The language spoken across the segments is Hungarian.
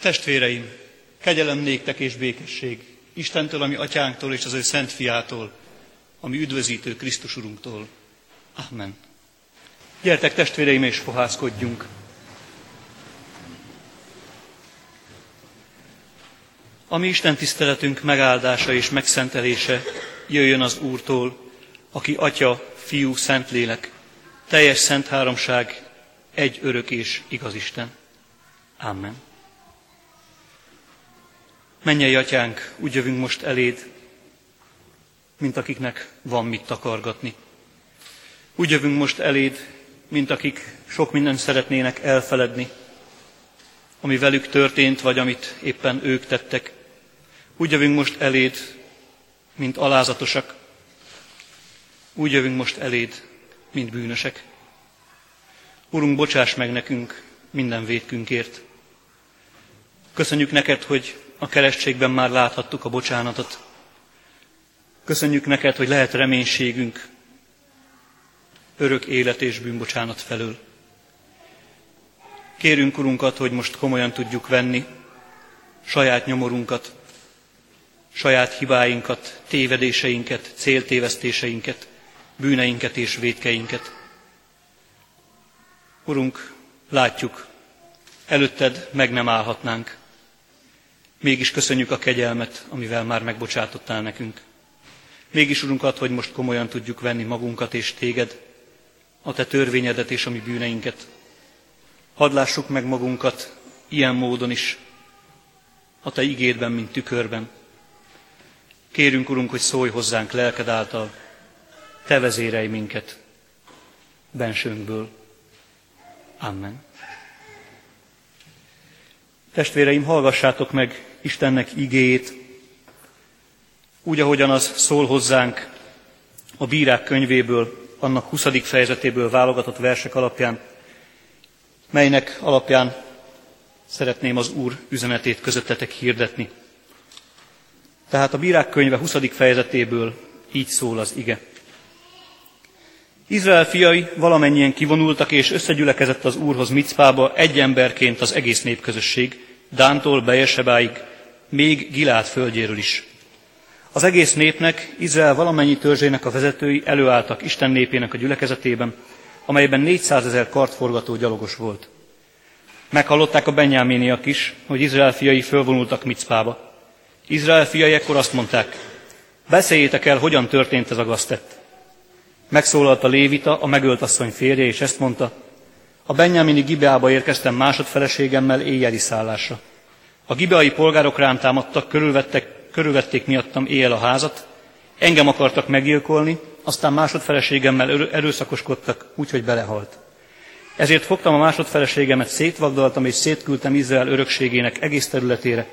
Testvéreim, kegyelem néktek és békesség Istentől, ami atyánktól és az ő szent fiától, ami üdvözítő Krisztus Urunktól. Amen. Gyertek testvéreim és fohászkodjunk. Ami Isten tiszteletünk megáldása és megszentelése jöjjön az Úrtól, aki Atya, Fiú, Szentlélek, teljes szent háromság, egy örök és igaz Isten. Amen. Mennyei atyánk, úgy jövünk most eléd, mint akiknek van mit takargatni. Úgy jövünk most eléd, mint akik sok mindent szeretnének elfeledni, ami velük történt, vagy amit éppen ők tettek. Úgy jövünk most eléd, mint alázatosak. Úgy jövünk most eléd, mint bűnösek. Urunk, bocsáss meg nekünk minden védkünkért. Köszönjük neked, hogy a keresztségben már láthattuk a bocsánatot. Köszönjük neked, hogy lehet reménységünk örök élet és bűnbocsánat felől. Kérünk, Urunkat, hogy most komolyan tudjuk venni saját nyomorunkat, saját hibáinkat, tévedéseinket, céltévesztéseinket, bűneinket és védkeinket. Urunk, látjuk, előtted meg nem állhatnánk. Mégis köszönjük a kegyelmet, amivel már megbocsátottál nekünk. Mégis, Urunk, ad, hogy most komolyan tudjuk venni magunkat és téged, a te törvényedet és a mi bűneinket. Hadd lássuk meg magunkat ilyen módon is, a te igédben, mint tükörben. Kérünk, Urunk, hogy szólj hozzánk lelked által, te vezérelj minket bensőnkből. Amen. Testvéreim, hallgassátok meg Istennek igéjét, úgy, ahogyan az szól hozzánk a bírák könyvéből, annak 20. fejezetéből válogatott versek alapján, melynek alapján szeretném az Úr üzenetét közöttetek hirdetni. Tehát a bírák könyve 20. fejezetéből így szól az ige. Izrael fiai valamennyien kivonultak, és összegyülekezett az Úrhoz Micpába egy emberként az egész népközösség, Dántól Bejesebáig, még Gilád földjéről is. Az egész népnek, Izrael valamennyi törzsének a vezetői előálltak Isten népének a gyülekezetében, amelyben 400 ezer kartforgató gyalogos volt. Meghallották a benyáméniak is, hogy Izrael fiai fölvonultak Micpába. Izrael fiai ekkor azt mondták, beszéljétek el, hogyan történt ez a gaztett. Megszólalt a Lévita, a megölt asszony férje, és ezt mondta, a Benyámini Gibeába érkeztem másodfeleségemmel éjjeli szállásra. A gibeai polgárok rám támadtak, körülvettek, körülvették miattam éjjel a házat, engem akartak meggyilkolni, aztán másodfeleségemmel erőszakoskodtak, úgyhogy belehalt. Ezért fogtam a másodfeleségemet, szétvagdaltam és szétküldtem Izrael örökségének egész területére,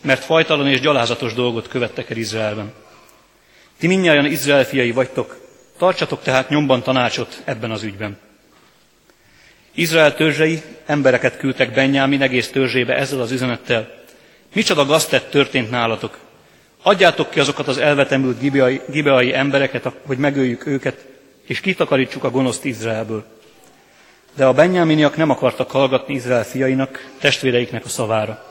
mert fajtalan és gyalázatos dolgot követtek el Izraelben. Ti mindnyájan Izrael fiai vagytok, tartsatok tehát nyomban tanácsot ebben az ügyben. Izrael törzsei embereket küldtek Benyámin egész törzsébe ezzel az üzenettel. Micsoda gaztett történt nálatok? Adjátok ki azokat az elvetemült gibeai, gibeai embereket, hogy megöljük őket, és kitakarítsuk a gonoszt Izraelből. De a benyáminiak nem akartak hallgatni Izrael fiainak, testvéreiknek a szavára.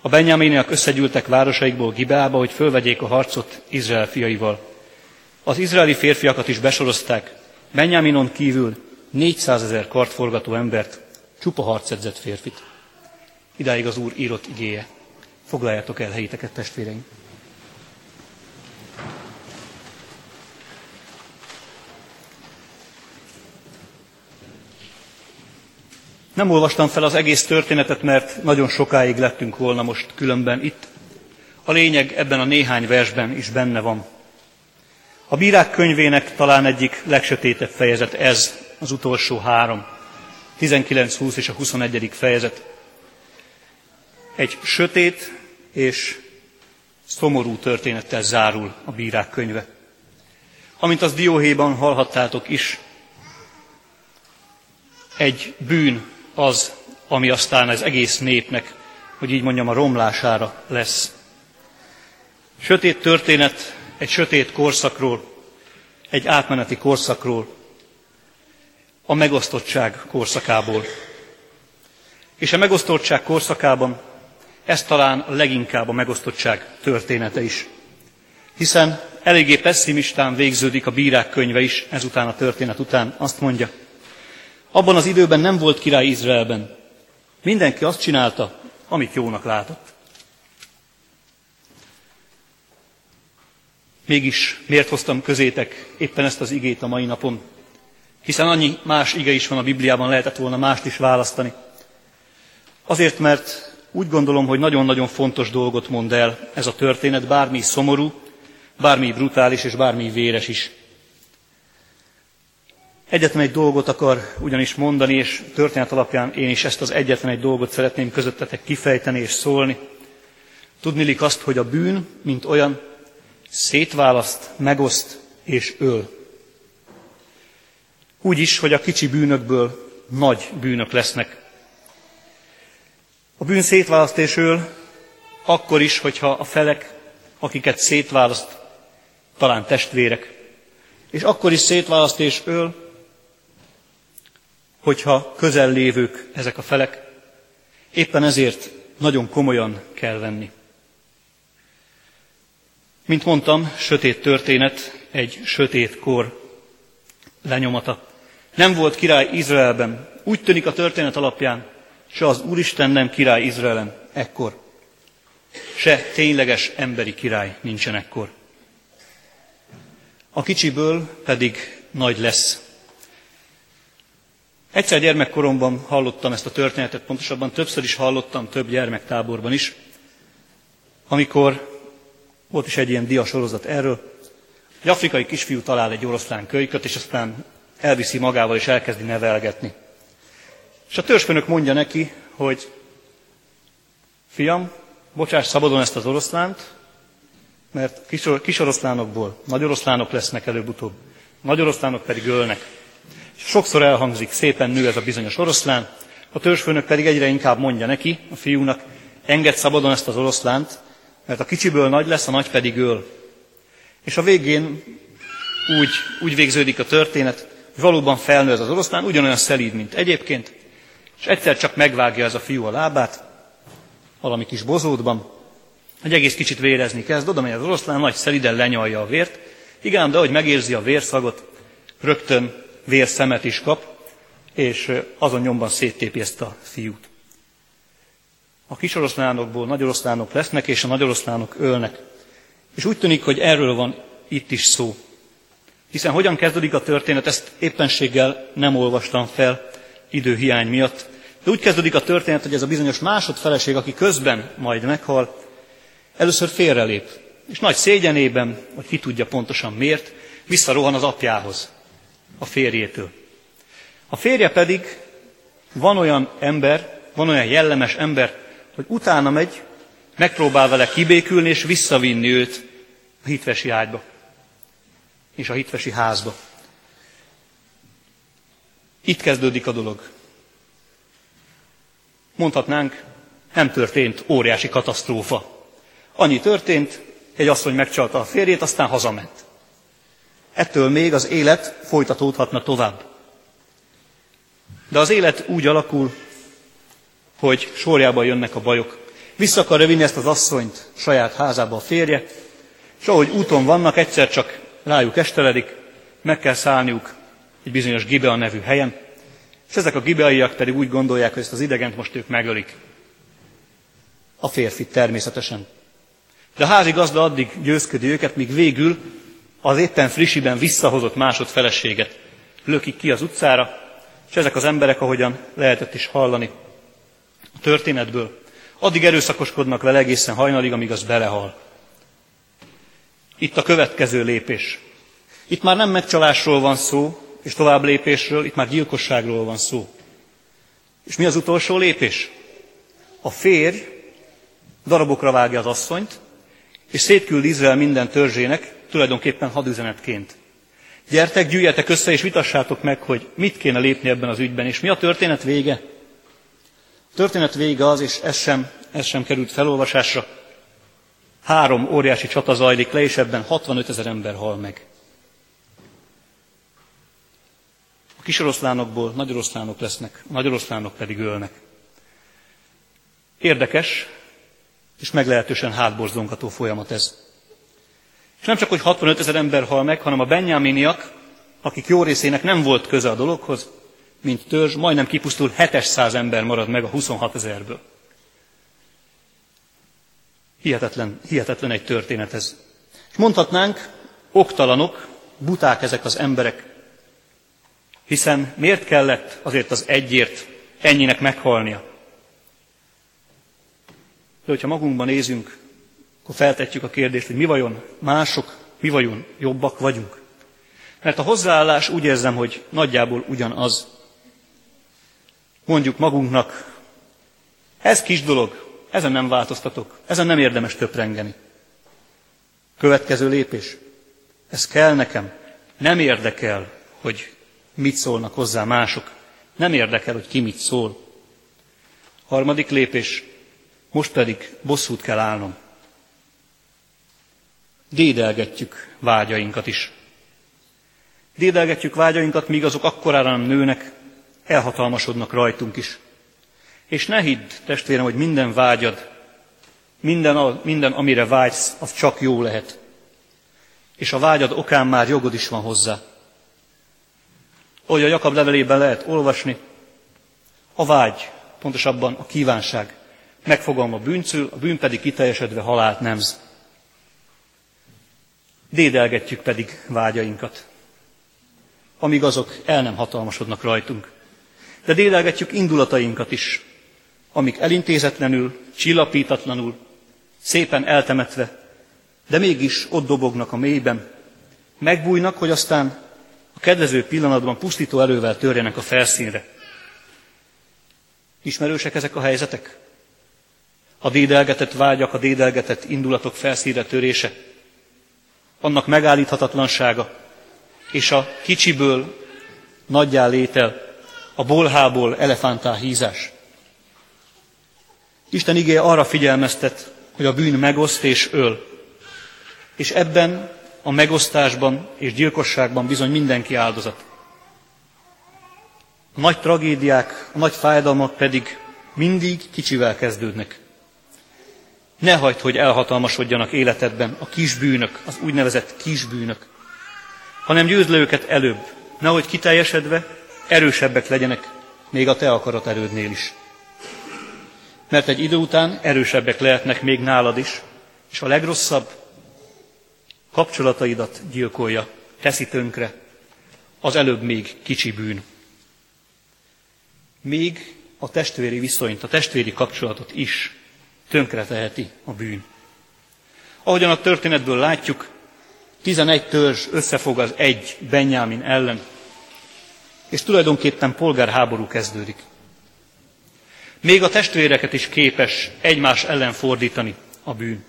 A benyáminiak összegyűltek városaikból Gibeába, hogy fölvegyék a harcot Izrael fiaival. Az izraeli férfiakat is besorozták, Benyáminon kívül 400 ezer kartforgató embert, csupa harcedzett férfit. Idáig az Úr írott igéje. Foglaljátok el helyiteket, testvéreim! Nem olvastam fel az egész történetet, mert nagyon sokáig lettünk volna most különben itt. A lényeg ebben a néhány versben is benne van. A bírák könyvének talán egyik legsötétebb fejezet ez, az utolsó három, 19, 20 és a 21. fejezet. Egy sötét és szomorú történettel zárul a bírák könyve. Amint az Dióhéjban hallhattátok is, egy bűn az, ami aztán az egész népnek, hogy így mondjam, a romlására lesz. Sötét történet egy sötét korszakról, egy átmeneti korszakról, a megosztottság korszakából. És a megosztottság korszakában ez talán leginkább a megosztottság története is. Hiszen eléggé pessimistán végződik a bírák könyve is, ezután a történet után azt mondja. Abban az időben nem volt király Izraelben. Mindenki azt csinálta, amit jónak látott. Mégis miért hoztam közétek éppen ezt az igét a mai napon? Hiszen annyi más ige is van a Bibliában, lehetett volna mást is választani. Azért, mert úgy gondolom, hogy nagyon-nagyon fontos dolgot mond el ez a történet, bármi szomorú, bármi brutális és bármi véres is. Egyetlen egy dolgot akar ugyanis mondani, és történet alapján én is ezt az egyetlen egy dolgot szeretném közöttetek kifejteni és szólni. Tudnilik azt, hogy a bűn, mint olyan, szétválaszt, megoszt és öl. Úgy is, hogy a kicsi bűnökből nagy bűnök lesznek. A bűn szétválaszt és öl, akkor is, hogyha a felek, akiket szétválaszt, talán testvérek. És akkor is szétválaszt és öl, hogyha közel lévők ezek a felek. Éppen ezért nagyon komolyan kell venni. Mint mondtam, sötét történet, egy sötét kor lenyomata. Nem volt király Izraelben. Úgy tűnik a történet alapján, se az Úristen nem király Izraelen ekkor. Se tényleges emberi király nincsen ekkor. A kicsiből pedig nagy lesz. Egyszer gyermekkoromban hallottam ezt a történetet, pontosabban többször is hallottam, több gyermektáborban is, amikor volt is egy ilyen diasorozat erről, egy afrikai kisfiú talál egy oroszlán kölyköt, és aztán elviszi magával és elkezdi nevelgetni. És a törzsfőnök mondja neki, hogy fiam, bocsáss szabadon ezt az oroszlánt, mert kis, kis oroszlánokból nagy oroszlánok lesznek előbb-utóbb, nagy oroszlánok pedig ölnek. És sokszor elhangzik, szépen nő ez a bizonyos oroszlán, a törzsfőnök pedig egyre inkább mondja neki, a fiúnak, engedd szabadon ezt az oroszlánt, mert a kicsiből nagy lesz, a nagy pedig öl. És a végén úgy, úgy végződik a történet, valóban felnő ez az oroszlán, ugyanolyan szelíd, mint egyébként, és egyszer csak megvágja ez a fiú a lábát, valami kis bozótban, egy egész kicsit vérezni kezd, oda megy az oroszlán, nagy szeliden lenyalja a vért, igen, de ahogy megérzi a vérszagot, rögtön vérszemet is kap, és azon nyomban széttépi ezt a fiút. A kis oroszlánokból nagy oroszlánok lesznek, és a nagy oroszlánok ölnek. És úgy tűnik, hogy erről van itt is szó. Hiszen hogyan kezdődik a történet, ezt éppenséggel nem olvastam fel időhiány miatt. De úgy kezdődik a történet, hogy ez a bizonyos másodfeleség, aki közben majd meghal, először félrelép. És nagy szégyenében, hogy ki tudja pontosan miért, visszarohan az apjához, a férjétől. A férje pedig van olyan ember, van olyan jellemes ember, hogy utána megy, megpróbál vele kibékülni és visszavinni őt a hitvesi ágyba és a hitvesi házba. Itt kezdődik a dolog. Mondhatnánk, nem történt óriási katasztrófa. Annyi történt, egy asszony megcsalta a férjét, aztán hazament. Ettől még az élet folytatódhatna tovább. De az élet úgy alakul, hogy sorjában jönnek a bajok. Vissza akarja vinni ezt az asszonyt saját házába a férje, és ahogy úton vannak, egyszer csak rájuk esteledik, meg kell szállniuk egy bizonyos Gibea nevű helyen, és ezek a gibeaiak pedig úgy gondolják, hogy ezt az idegent most ők megölik. A férfit természetesen. De a házi gazda addig győzködi őket, míg végül az éppen frissiben visszahozott másod feleséget lökik ki az utcára, és ezek az emberek, ahogyan lehetett is hallani a történetből, addig erőszakoskodnak vele egészen hajnalig, amíg az belehal. Itt a következő lépés. Itt már nem megcsalásról van szó, és tovább lépésről, itt már gyilkosságról van szó. És mi az utolsó lépés? A férj darabokra vágja az asszonyt, és szétküld Izrael minden törzsének, tulajdonképpen hadüzenetként. Gyertek, gyűjjetek össze, és vitassátok meg, hogy mit kéne lépni ebben az ügyben, és mi a történet vége. A történet vége az, és ez sem, ez sem került felolvasásra, Három óriási csata zajlik le, és ebben 65 ezer ember hal meg. A kis oroszlánokból nagy oroszlánok lesznek, a nagy oroszlánok pedig ölnek. Érdekes, és meglehetősen hátborzongató folyamat ez. És nem csak, hogy 65 ezer ember hal meg, hanem a benyáminiak, akik jó részének nem volt köze a dologhoz, mint törzs, majdnem kipusztul 700 ember marad meg a 26 ezerből. Hihetetlen, hihetetlen egy történet ez. És mondhatnánk, oktalanok, buták ezek az emberek, hiszen miért kellett azért az egyért ennyinek meghalnia? De hogyha magunkban nézünk, akkor feltetjük a kérdést, hogy mi vajon mások, mi vajon jobbak vagyunk. Mert a hozzáállás úgy érzem, hogy nagyjából ugyanaz. Mondjuk magunknak, ez kis dolog, ezen nem változtatok, ezen nem érdemes töprengeni. Következő lépés. Ez kell nekem. Nem érdekel, hogy mit szólnak hozzá mások. Nem érdekel, hogy ki mit szól. Harmadik lépés. Most pedig bosszút kell állnom. Dédelgetjük vágyainkat is. Dédelgetjük vágyainkat, míg azok akkorára nem nőnek, elhatalmasodnak rajtunk is. És ne hidd, testvérem, hogy minden vágyad, minden, minden, amire vágysz, az csak jó lehet. És a vágyad okán már jogod is van hozzá. Ahogy a Jakab levelében lehet olvasni, a vágy, pontosabban a kívánság, megfogalma bűncül, a bűn pedig kiteljesedve halált nemz. Dédelgetjük pedig vágyainkat, amíg azok el nem hatalmasodnak rajtunk. De dédelgetjük indulatainkat is, amik elintézetlenül, csillapítatlanul, szépen eltemetve, de mégis ott dobognak a mélyben, megbújnak, hogy aztán a kedvező pillanatban pusztító erővel törjenek a felszínre. Ismerősek ezek a helyzetek? A dédelgetett vágyak, a dédelgetett indulatok felszínre törése, annak megállíthatatlansága, és a kicsiből nagyjá létel, a bolhából elefántá hízás. Isten igéje arra figyelmeztet, hogy a bűn megoszt és öl. És ebben a megosztásban és gyilkosságban bizony mindenki áldozat. A nagy tragédiák, a nagy fájdalmak pedig mindig kicsivel kezdődnek. Ne hagyd, hogy elhatalmasodjanak életedben a kisbűnök, az úgynevezett kisbűnök, hanem győzd le őket előbb, nehogy kiteljesedve erősebbek legyenek, még a te akarat erődnél is mert egy idő után erősebbek lehetnek még nálad is, és a legrosszabb kapcsolataidat gyilkolja, teszi tönkre, az előbb még kicsi bűn. Még a testvéri viszonyt, a testvéri kapcsolatot is tönkre teheti a bűn. Ahogyan a történetből látjuk, 11 törzs összefog az egy Benyámin ellen, és tulajdonképpen polgárháború kezdődik. Még a testvéreket is képes egymás ellen fordítani a bűn.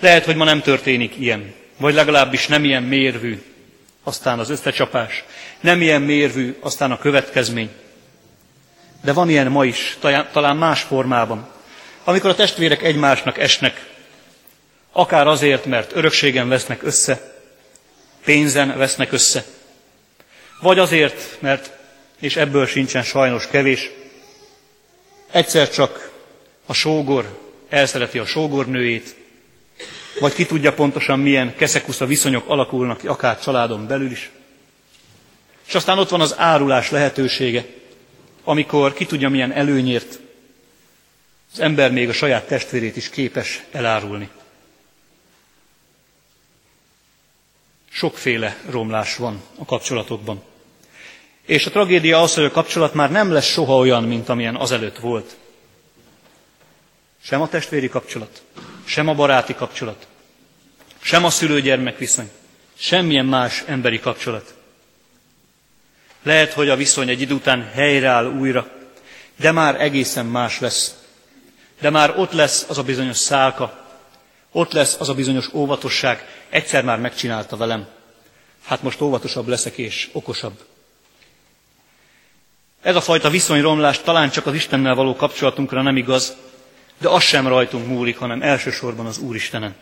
Lehet, hogy ma nem történik ilyen, vagy legalábbis nem ilyen mérvű, aztán az összecsapás, nem ilyen mérvű, aztán a következmény. De van ilyen ma is, talán más formában, amikor a testvérek egymásnak esnek, akár azért, mert örökségen vesznek össze, pénzen vesznek össze, vagy azért, mert és ebből sincsen sajnos kevés. Egyszer csak a sógor elszereti a sógornőjét, vagy ki tudja pontosan milyen keszekusza viszonyok alakulnak ki, akár családon belül is. És aztán ott van az árulás lehetősége, amikor ki tudja milyen előnyért az ember még a saját testvérét is képes elárulni. Sokféle romlás van a kapcsolatokban. És a tragédia az, hogy a kapcsolat már nem lesz soha olyan, mint amilyen azelőtt volt. Sem a testvéri kapcsolat, sem a baráti kapcsolat, sem a szülő-gyermek viszony, semmilyen más emberi kapcsolat. Lehet, hogy a viszony egy idő után helyreáll újra, de már egészen más lesz. De már ott lesz az a bizonyos szálka, ott lesz az a bizonyos óvatosság, egyszer már megcsinálta velem. Hát most óvatosabb leszek és okosabb. Ez a fajta viszonyromlás talán csak az Istennel való kapcsolatunkra nem igaz, de az sem rajtunk múlik, hanem elsősorban az Úristenen.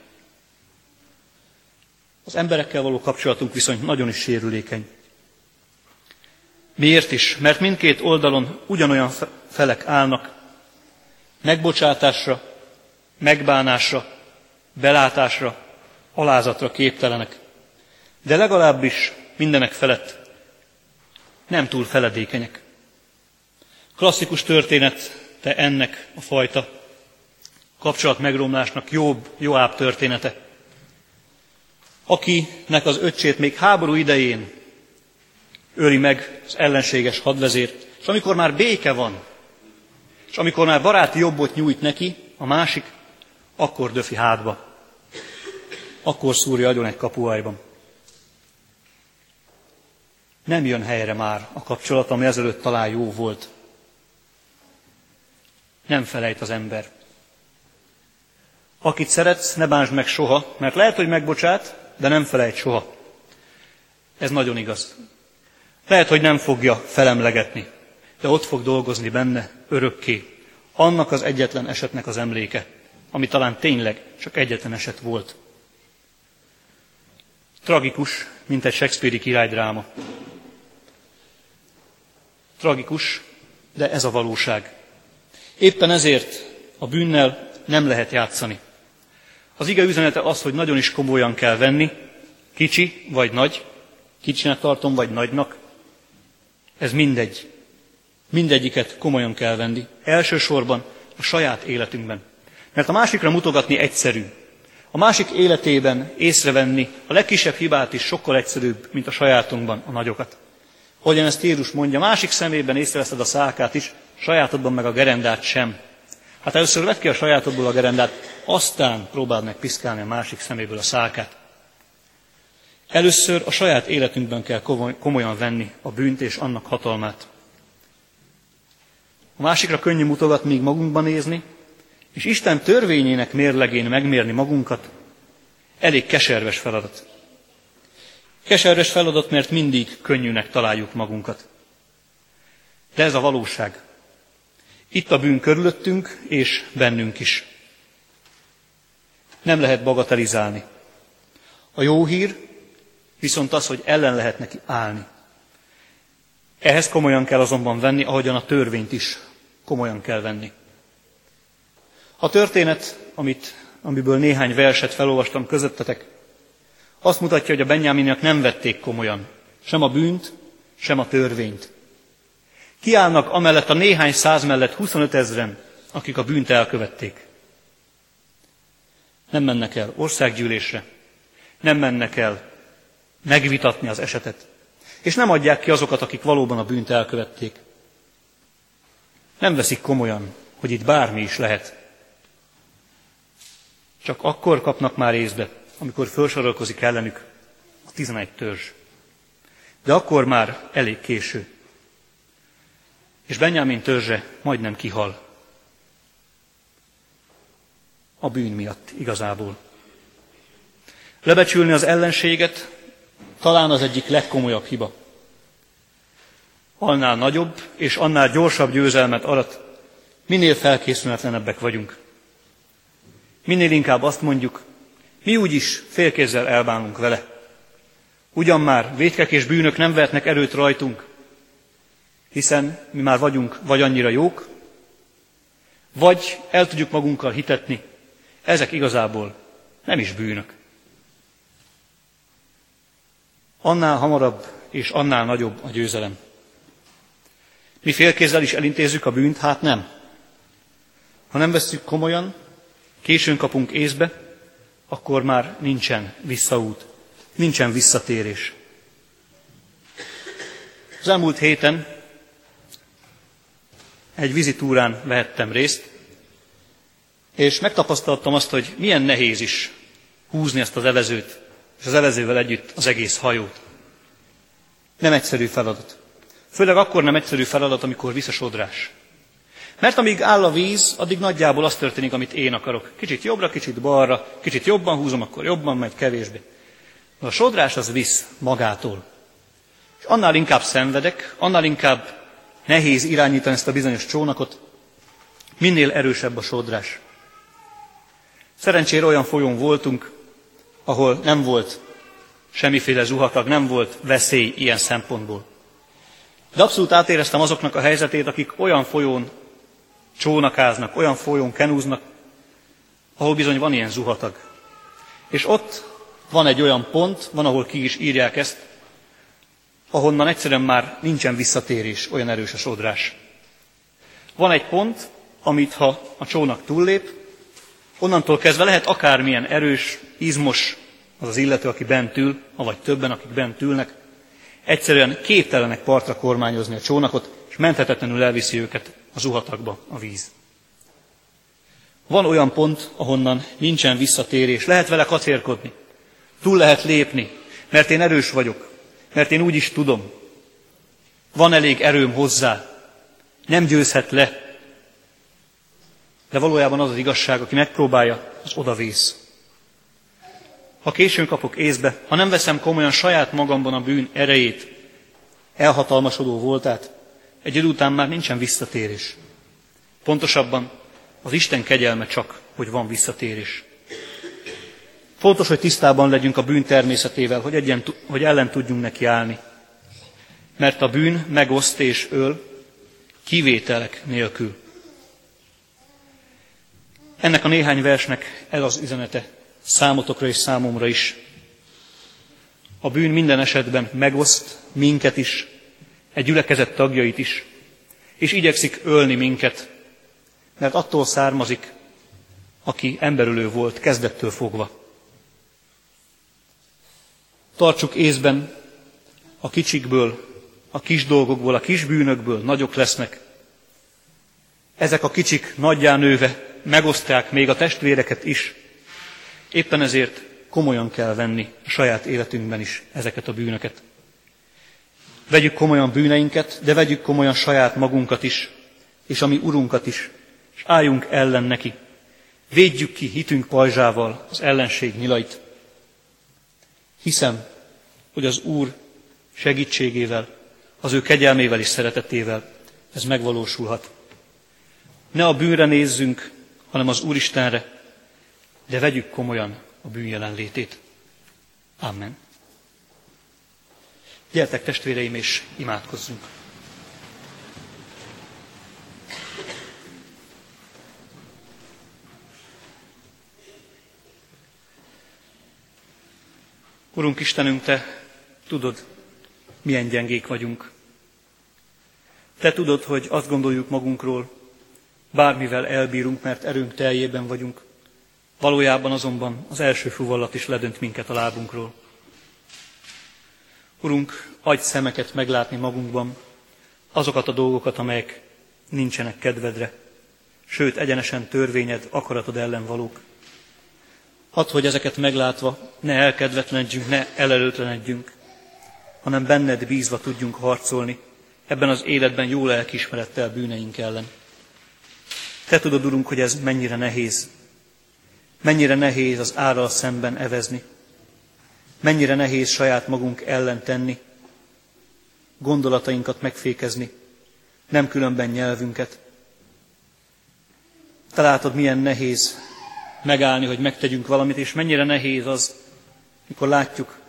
Az emberekkel való kapcsolatunk viszont nagyon is sérülékeny. Miért is? Mert mindkét oldalon ugyanolyan felek állnak, Megbocsátásra, megbánásra, belátásra, alázatra képtelenek, de legalábbis mindenek felett nem túl feledékenyek. Klasszikus történet te ennek a fajta kapcsolat megromlásnak jobb, Joáb története, akinek az öccsét még háború idején öli meg az ellenséges hadvezért, és amikor már béke van, és amikor már baráti jobbot nyújt neki, a másik, akkor döfi hátba. Akkor szúrja agyon egy kapuajban. Nem jön helyre már a kapcsolat, ami ezelőtt talán jó volt. Nem felejt az ember. Akit szeretsz, ne bánsd meg soha, mert lehet, hogy megbocsát, de nem felejt soha. Ez nagyon igaz. Lehet, hogy nem fogja felemlegetni, de ott fog dolgozni benne örökké. Annak az egyetlen esetnek az emléke, ami talán tényleg csak egyetlen eset volt. Tragikus, mint egy Shakespeare-i királydráma. Tragikus, de ez a valóság. Éppen ezért a bűnnel nem lehet játszani. Az ige üzenete az, hogy nagyon is komolyan kell venni, kicsi vagy nagy, kicsinek tartom vagy nagynak, ez mindegy. Mindegyiket komolyan kell venni. Elsősorban a saját életünkben. Mert a másikra mutogatni egyszerű. A másik életében észrevenni a legkisebb hibát is sokkal egyszerűbb, mint a sajátunkban a nagyokat. Ahogyan ezt Jézus mondja, másik szemében észreveszed a szákát is, sajátodban meg a gerendát sem. Hát először vedd ki a sajátodból a gerendát, aztán próbáld meg piszkálni a másik szeméből a szákát. Először a saját életünkben kell komolyan venni a bűnt és annak hatalmát. A másikra könnyű mutogat még magunkban nézni, és Isten törvényének mérlegén megmérni magunkat, elég keserves feladat. Keserves feladat, mert mindig könnyűnek találjuk magunkat. De ez a valóság. Itt a bűn körülöttünk, és bennünk is. Nem lehet bagatelizálni. A jó hír viszont az, hogy ellen lehet neki állni. Ehhez komolyan kell azonban venni, ahogyan a törvényt is komolyan kell venni. A történet, amit, amiből néhány verset felolvastam közöttetek, azt mutatja, hogy a benyáminiak nem vették komolyan sem a bűnt, sem a törvényt. Kiállnak amellett a néhány száz mellett 25 ezren, akik a bűnt elkövették. Nem mennek el országgyűlésre, nem mennek el megvitatni az esetet, és nem adják ki azokat, akik valóban a bűnt elkövették. Nem veszik komolyan, hogy itt bármi is lehet. Csak akkor kapnak már észbe, amikor felsorolkozik ellenük a 11 törzs. De akkor már elég késő. És Benyámin törzse majdnem kihal. A bűn miatt igazából. Lebecsülni az ellenséget talán az egyik legkomolyabb hiba. Annál nagyobb és annál gyorsabb győzelmet arat, minél felkészületlenebbek vagyunk. Minél inkább azt mondjuk, mi úgyis félkézzel elbánunk vele. Ugyan már vétkek és bűnök nem vehetnek erőt rajtunk, hiszen mi már vagyunk vagy annyira jók, vagy el tudjuk magunkkal hitetni, ezek igazából nem is bűnök. Annál hamarabb és annál nagyobb a győzelem. Mi félkézzel is elintézzük a bűnt? Hát nem. Ha nem vesszük komolyan, későn kapunk észbe, akkor már nincsen visszaút, nincsen visszatérés. Az elmúlt héten egy vizitúrán vehettem részt, és megtapasztaltam azt, hogy milyen nehéz is húzni ezt az evezőt, és az evezővel együtt az egész hajót. Nem egyszerű feladat. Főleg akkor nem egyszerű feladat, amikor visszasodrás. Mert amíg áll a víz, addig nagyjából az történik, amit én akarok. Kicsit jobbra, kicsit balra, kicsit jobban húzom, akkor jobban megy, kevésbé. A sodrás az visz magától. És annál inkább szenvedek, annál inkább nehéz irányítani ezt a bizonyos csónakot, minél erősebb a sodrás. Szerencsére olyan folyón voltunk, ahol nem volt semmiféle zuhatag, nem volt veszély ilyen szempontból. De abszolút átéreztem azoknak a helyzetét, akik olyan folyón csónakáznak, olyan folyón kenúznak, ahol bizony van ilyen zuhatag. És ott van egy olyan pont, van, ahol ki is írják ezt, ahonnan egyszerűen már nincsen visszatérés, olyan erős a sodrás. Van egy pont, amit ha a csónak túllép, onnantól kezdve lehet akármilyen erős, izmos az az illető, aki bent ül, vagy többen, akik bent ülnek, egyszerűen képtelenek partra kormányozni a csónakot, és menthetetlenül elviszi őket a zuhatagba a víz. Van olyan pont, ahonnan nincsen visszatérés, lehet vele kacérkodni, túl lehet lépni, mert én erős vagyok, mert én úgy is tudom. Van elég erőm hozzá, nem győzhet le. De valójában az az igazság, aki megpróbálja, az odavész. Ha későn kapok észbe, ha nem veszem komolyan saját magamban a bűn erejét, elhatalmasodó voltát, egy idő után már nincsen visszatérés. Pontosabban az Isten kegyelme csak, hogy van visszatérés. Fontos, hogy tisztában legyünk a bűn természetével, hogy, egyen, hogy ellen tudjunk neki állni. Mert a bűn megoszt és öl, kivételek nélkül. Ennek a néhány versnek ez az üzenete számotokra és számomra is. A bűn minden esetben megoszt minket is, egy gyülekezet tagjait is, és igyekszik ölni minket, mert attól származik, aki emberülő volt kezdettől fogva. Tartsuk észben a kicsikből, a kis dolgokból, a kis bűnökből nagyok lesznek. Ezek a kicsik nagyján nőve megosztják még a testvéreket is. Éppen ezért komolyan kell venni a saját életünkben is ezeket a bűnöket. Vegyük komolyan bűneinket, de vegyük komolyan saját magunkat is, és a mi urunkat is, és álljunk ellen neki. Védjük ki hitünk pajzsával az ellenség nyilait. Hiszem, hogy az Úr segítségével, az ő kegyelmével és szeretetével ez megvalósulhat. Ne a bűnre nézzünk, hanem az Úristenre, de vegyük komolyan a bűn jelenlétét. Amen. Gyertek testvéreim, és imádkozzunk. Urunk Istenünk, Te tudod, milyen gyengék vagyunk. Te tudod, hogy azt gondoljuk magunkról, bármivel elbírunk, mert erőnk teljében vagyunk. Valójában azonban az első fuvallat is ledönt minket a lábunkról. Urunk, adj szemeket meglátni magunkban azokat a dolgokat, amelyek nincsenek kedvedre, sőt, egyenesen törvényed, akaratod ellen valók. Hadd, hogy ezeket meglátva ne elkedvetlenedjünk, ne elelőtlenedjünk, hanem benned bízva tudjunk harcolni, ebben az életben jó lelkismerettel bűneink ellen. Te tudod, Urunk, hogy ez mennyire nehéz. Mennyire nehéz az árral szemben evezni. Mennyire nehéz saját magunk ellen tenni. Gondolatainkat megfékezni. Nem különben nyelvünket. Te látod, milyen nehéz megállni, hogy megtegyünk valamit, és mennyire nehéz az, mikor látjuk,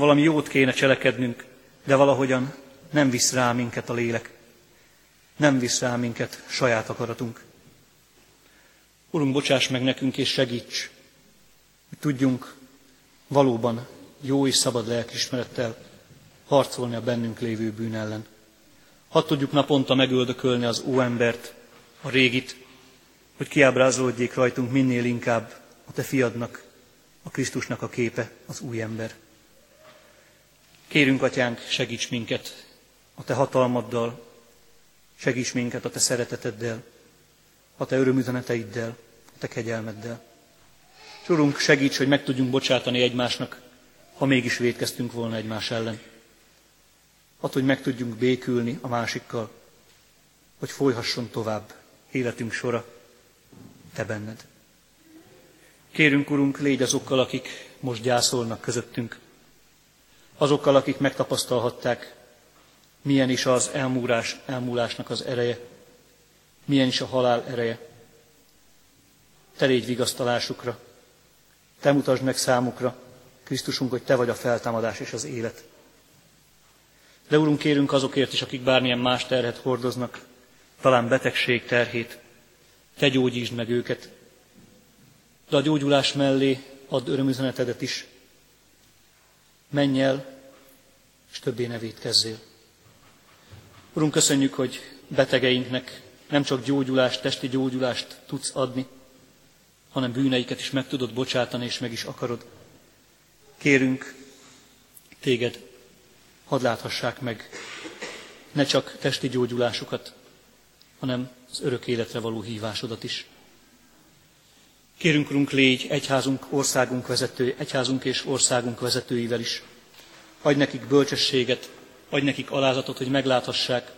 valami jót kéne cselekednünk, de valahogyan nem visz rá minket a lélek. Nem visz rá minket saját akaratunk. Urunk, bocsáss meg nekünk és segíts, hogy tudjunk valóban jó és szabad lelkismerettel harcolni a bennünk lévő bűn ellen. Hadd tudjuk naponta megöldökölni az óembert, a régit, hogy kiábrázolódjék rajtunk minél inkább a Te fiadnak, a Krisztusnak a képe, az új ember. Kérünk, Atyánk, segíts minket a Te hatalmaddal, segíts minket a Te szereteteddel, a Te örömüzeneteiddel, a Te kegyelmeddel. És segíts, hogy meg tudjunk bocsátani egymásnak, ha mégis védkeztünk volna egymás ellen. Hadd, hogy meg tudjunk békülni a másikkal, hogy folyhasson tovább életünk sora, Te benned. Kérünk, Urunk, légy azokkal, akik most gyászolnak közöttünk, azokkal, akik megtapasztalhatták, milyen is az elmúlás, elmúlásnak az ereje, milyen is a halál ereje. Te légy vigasztalásukra, Te mutasd meg számukra, Krisztusunk, hogy Te vagy a feltámadás és az élet. De Urunk, kérünk azokért is, akik bármilyen más terhet hordoznak, talán betegség terhét, te gyógyítsd meg őket. De a gyógyulás mellé add örömüzenetedet is. Menj el, és többé ne védkezzél. Urunk, köszönjük, hogy betegeinknek nem csak gyógyulást, testi gyógyulást tudsz adni, hanem bűneiket is meg tudod bocsátani, és meg is akarod. Kérünk téged, hadd láthassák meg ne csak testi gyógyulásokat, hanem az örök életre való hívásodat is. Kérünk, Urunk, légy egyházunk, országunk vezető, egyházunk és országunk vezetőivel is. Adj nekik bölcsességet, adj nekik alázatot, hogy megláthassák,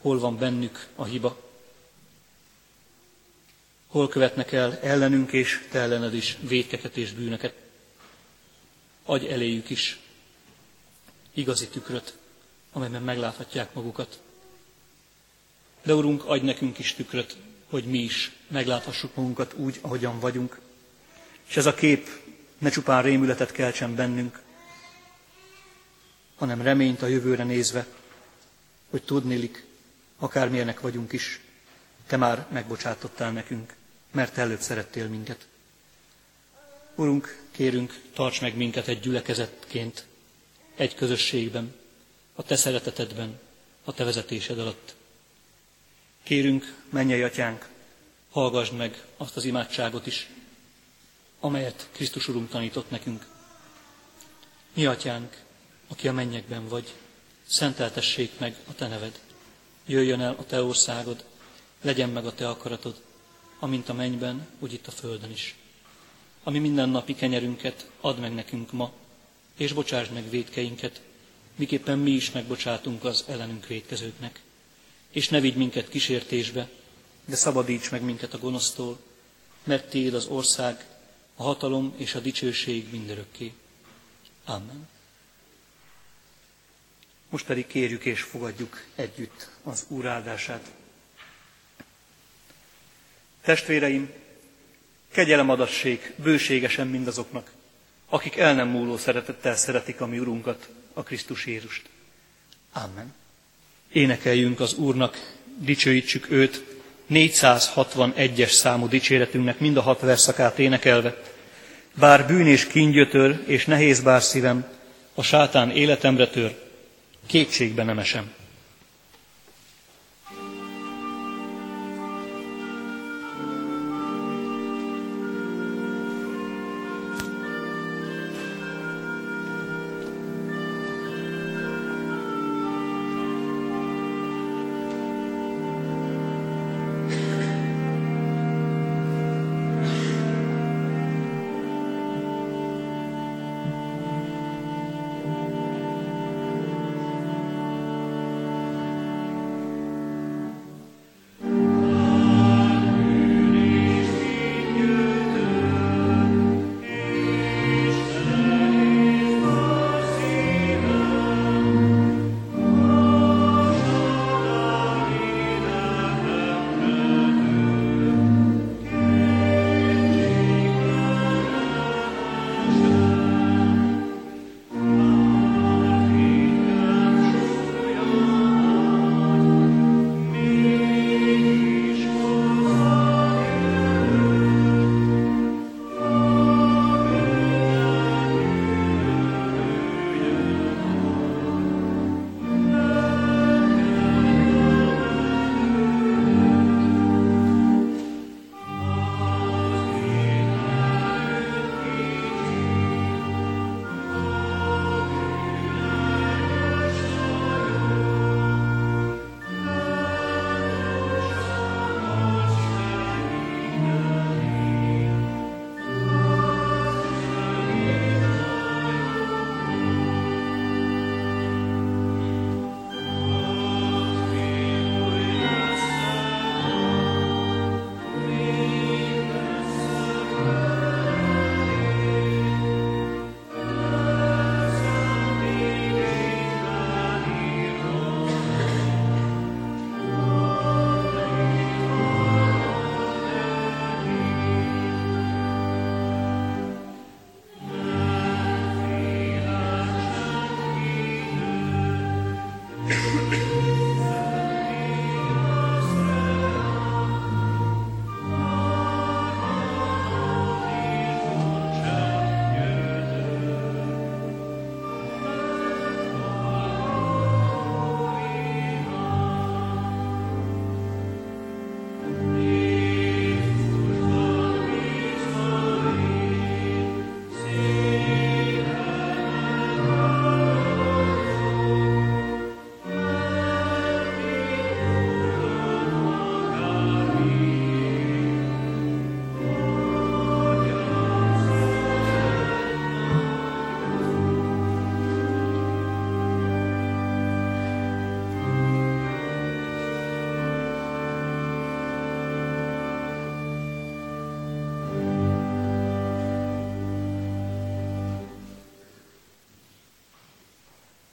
hol van bennük a hiba, hol követnek el ellenünk és te ellened is védkeket és bűnöket. Adj eléjük is igazi tükröt, amelyben megláthatják magukat. De Urunk, adj nekünk is tükröt, hogy mi is megláthassuk magunkat úgy, ahogyan vagyunk. És ez a kép ne csupán rémületet keltsen bennünk, hanem reményt a jövőre nézve, hogy tudnélik, akármilyenek vagyunk is, te már megbocsátottál nekünk, mert te előbb szerettél minket. Urunk, kérünk, tarts meg minket egy gyülekezetként, egy közösségben, a te szeretetedben, a te vezetésed alatt. Kérünk, mennyei atyánk, hallgassd meg azt az imádságot is, amelyet Krisztus Urunk tanított nekünk. Mi atyánk, aki a mennyekben vagy, szenteltessék meg a te neved. Jöjjön el a te országod, legyen meg a te akaratod, amint a mennyben, úgy itt a földön is. Ami mindennapi kenyerünket add meg nekünk ma, és bocsásd meg védkeinket, miképpen mi is megbocsátunk az ellenünk védkezőknek. És ne vigy minket kísértésbe, de szabadíts meg minket a gonosztól, mert Téd az ország, a hatalom és a dicsőség mindörökké. Amen. Most pedig kérjük és fogadjuk együtt az Úr áldását. Testvéreim, kegyelem adassék bőségesen mindazoknak, akik el nem múló szeretettel szeretik a mi Urunkat, a Krisztus Jézust. Amen. Énekeljünk az Úrnak, dicsőítsük őt, 461-es számú dicséretünknek mind a hat verszakát énekelve. Bár bűn és kíngyötör és nehéz bár szívem, a sátán életemre tör, kétségbe nem esem.